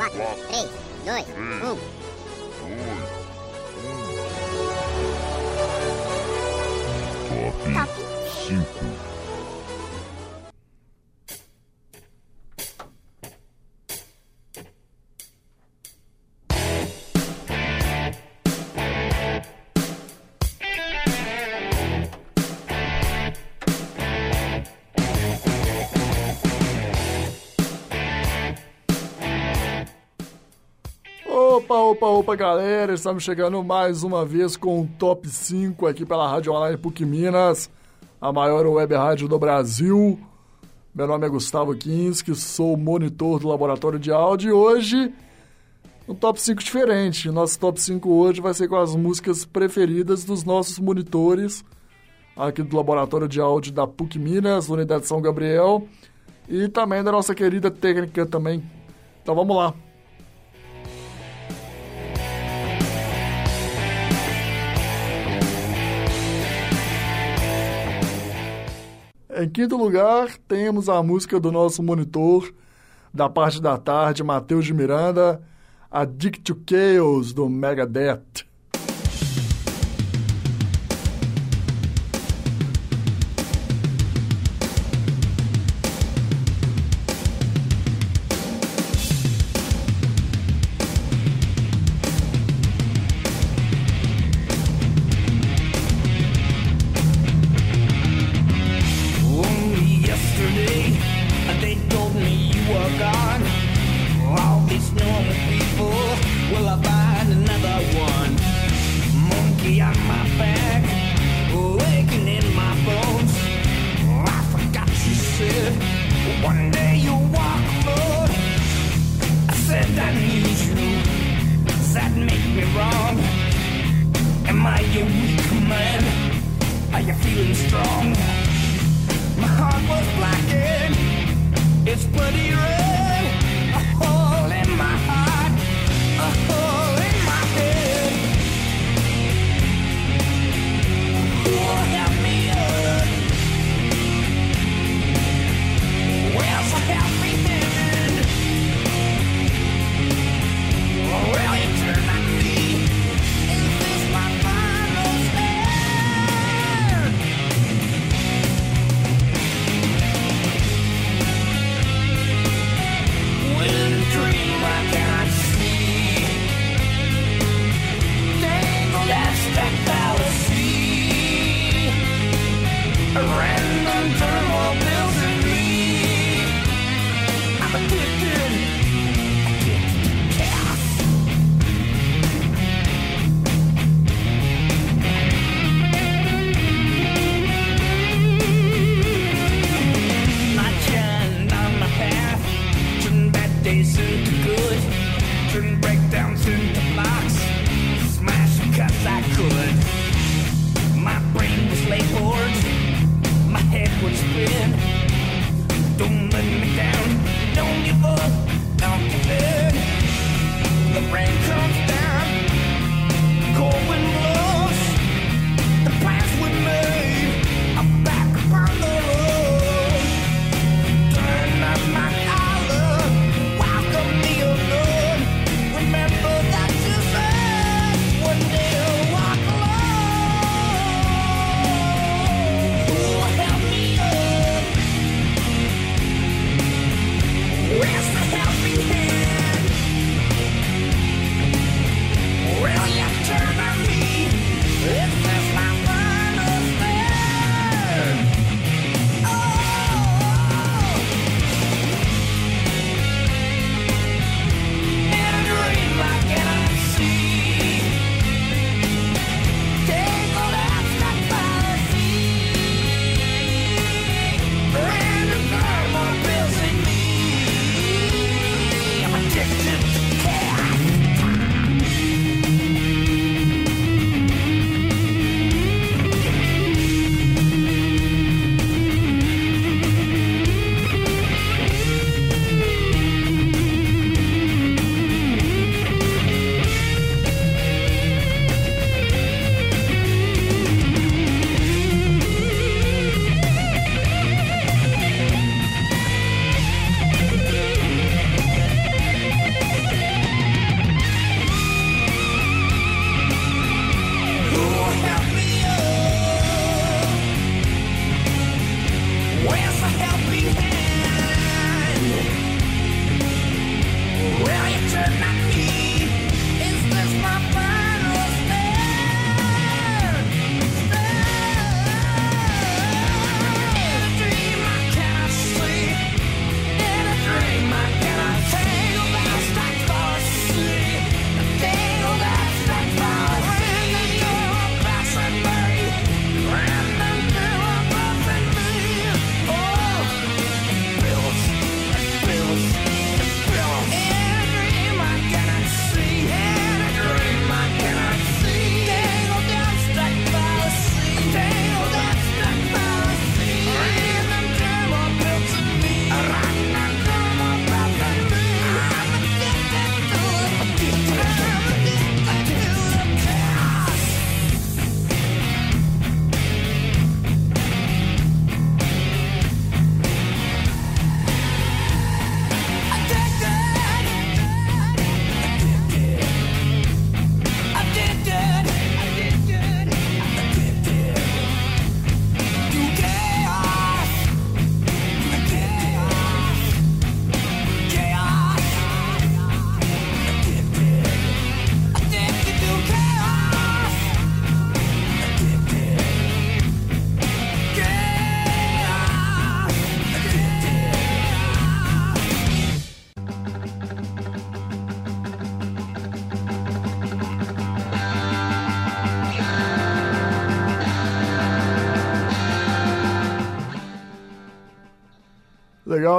4, 3, 2, 1. Top 5. Opa, opa, galera! Estamos chegando mais uma vez com o Top 5 aqui pela Rádio Online PUC Minas, a maior web rádio do Brasil. Meu nome é Gustavo Kinski, sou monitor do Laboratório de Áudio e hoje um Top 5 diferente. Nosso Top 5 hoje vai ser com as músicas preferidas dos nossos monitores aqui do Laboratório de Áudio da PUC Minas, Unidade São Gabriel, e também da nossa querida técnica também. Então vamos lá. Em quinto lugar, temos a música do nosso monitor da parte da tarde, Matheus de Miranda, Addict to Chaos, do Megadeth. One day you'll walk. I said I need you. Does that make me wrong? Am weak man? Are you feeling strong? My heart was blackened. It's bloody red.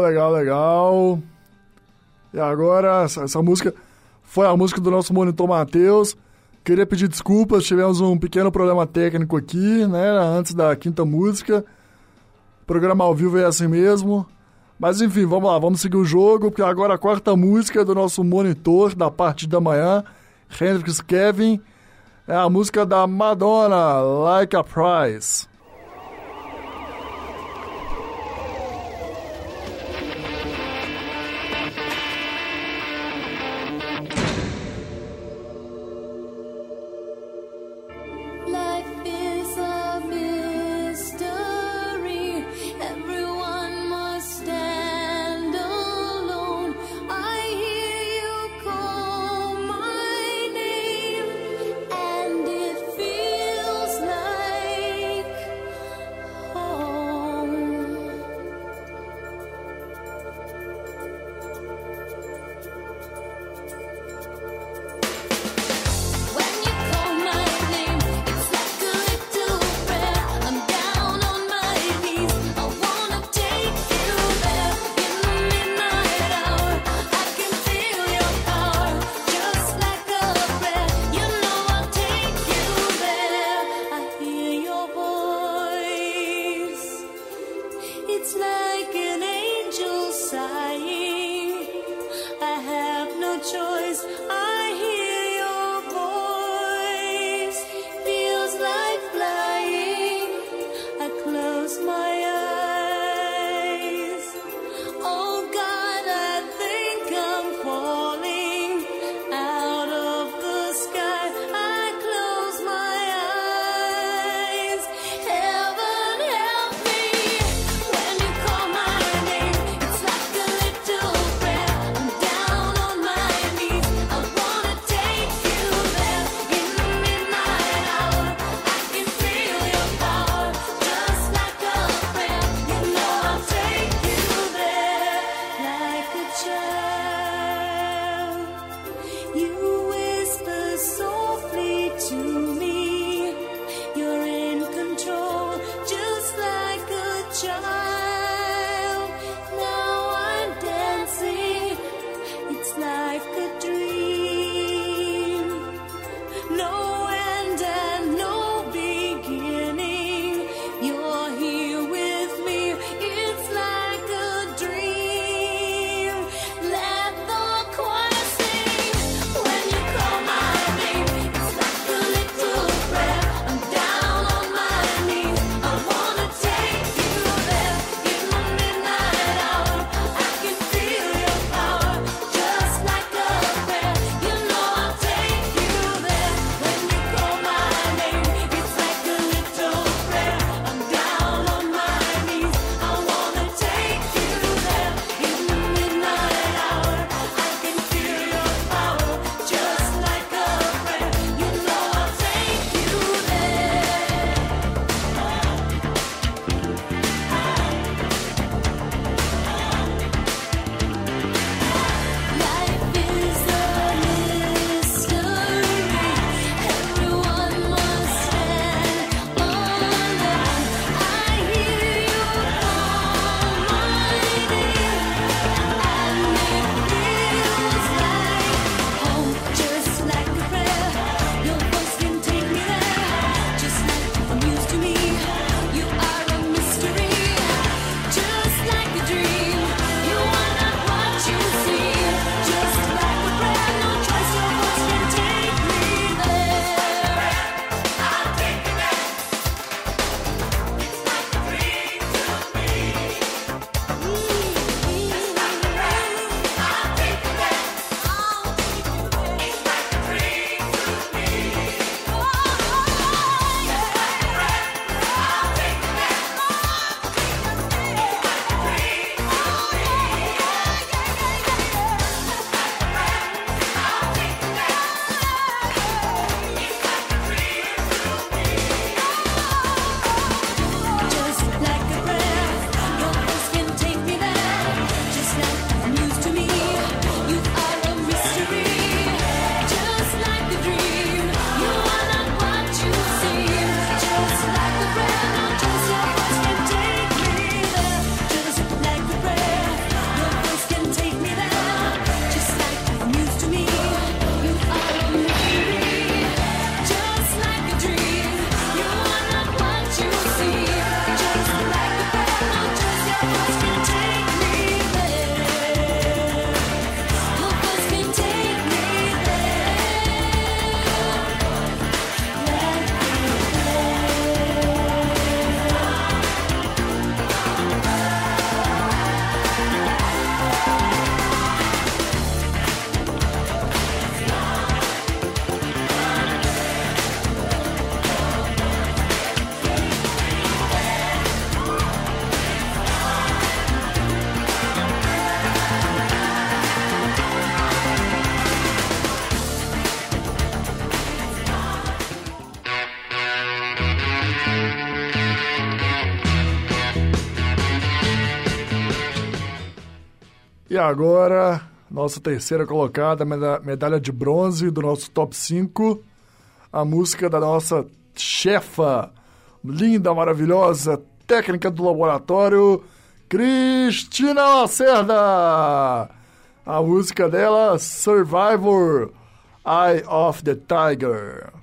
Legal, legal, legal. E agora, essa, essa música foi a música do nosso monitor Matheus. Queria pedir desculpas, tivemos um pequeno problema técnico aqui, né? Antes da quinta música. O programa ao vivo é assim mesmo. Mas enfim, vamos lá, vamos seguir o jogo, porque agora a quarta música do nosso monitor da parte da manhã, Hendrix Kevin, é a música da Madonna, Like a Prize. agora, nossa terceira colocada, medalha de bronze do nosso top 5, a música da nossa chefa, linda, maravilhosa, técnica do laboratório, Cristina Lacerda. A música dela, Survivor, Eye of the Tiger.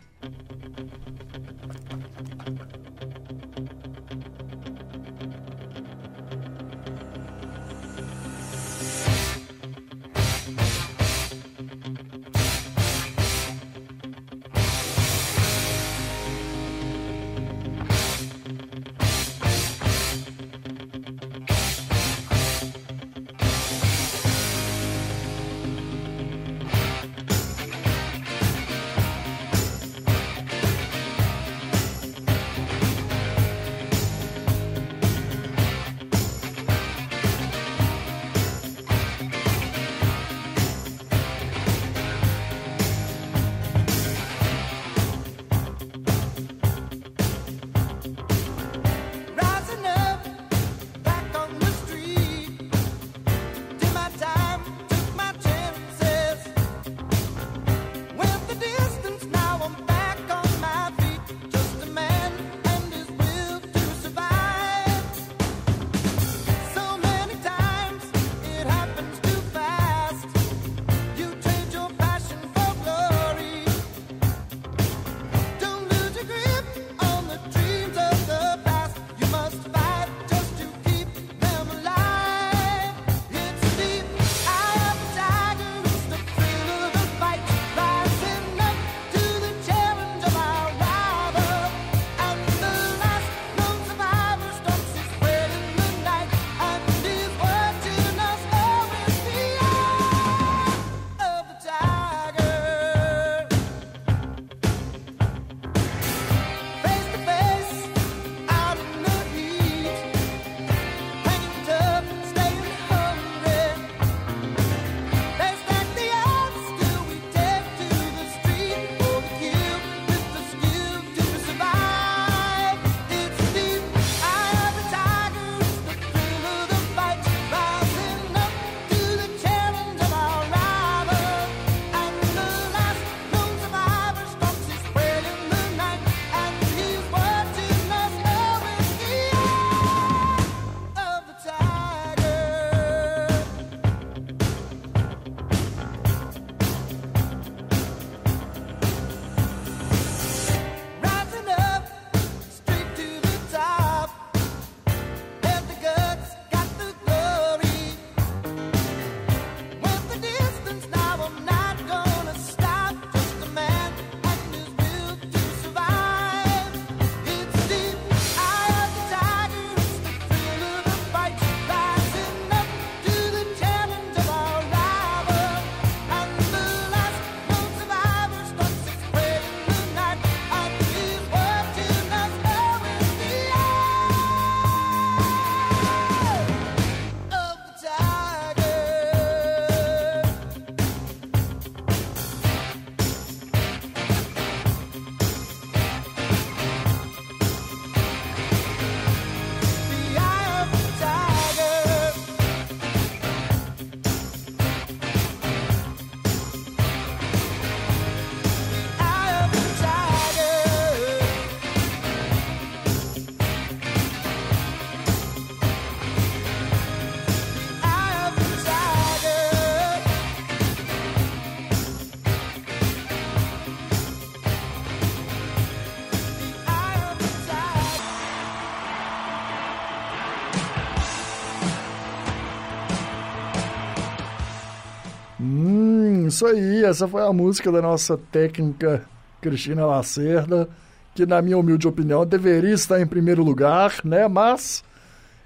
isso aí, essa foi a música da nossa técnica Cristina Lacerda, que na minha humilde opinião deveria estar em primeiro lugar, né? Mas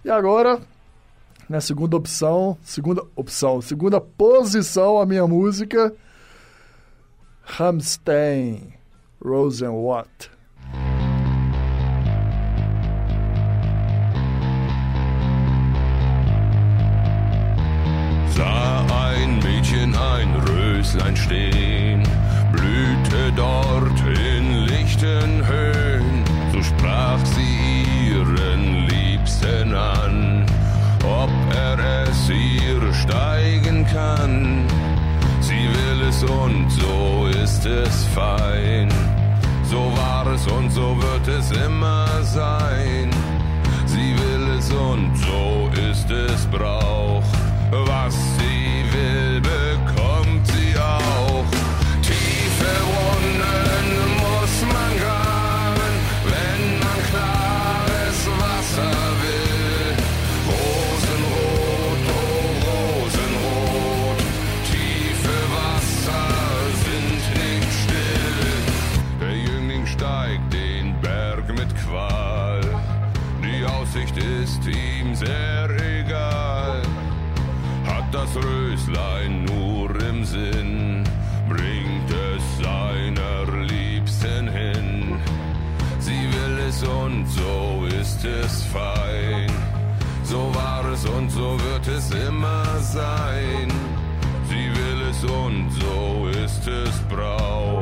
e agora, na segunda opção, segunda opção, segunda posição a minha música Rammstein Rosenwatt. ist es fein. So war es und so wird es immer sein. Sie will es und so ist es Brauch. Was sie will, das Röslein nur im Sinn, bringt es seiner Liebsten hin. Sie will es und so ist es fein. So war es und so wird es immer sein. Sie will es und so ist es braun.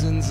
prisons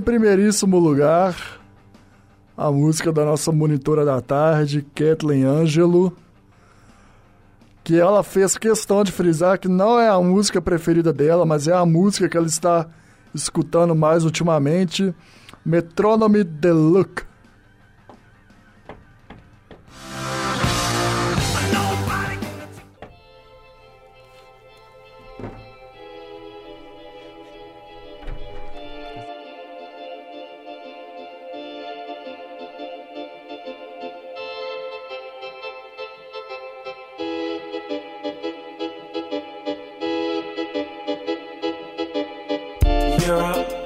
em primeiríssimo lugar, a música da nossa monitora da tarde, Kathleen Angelo, que ela fez questão de frisar que não é a música preferida dela, mas é a música que ela está escutando mais ultimamente, Metronome Deluxe. up.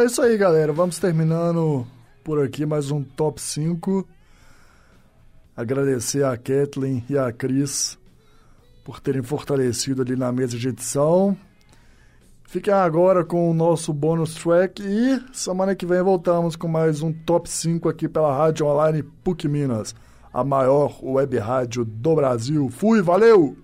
É isso aí, galera. Vamos terminando por aqui mais um top 5. Agradecer a Kathleen e a Cris por terem fortalecido ali na mesa de edição. Fiquem agora com o nosso bônus track e semana que vem voltamos com mais um top 5 aqui pela Rádio Online PUC Minas, a maior web rádio do Brasil. Fui, valeu!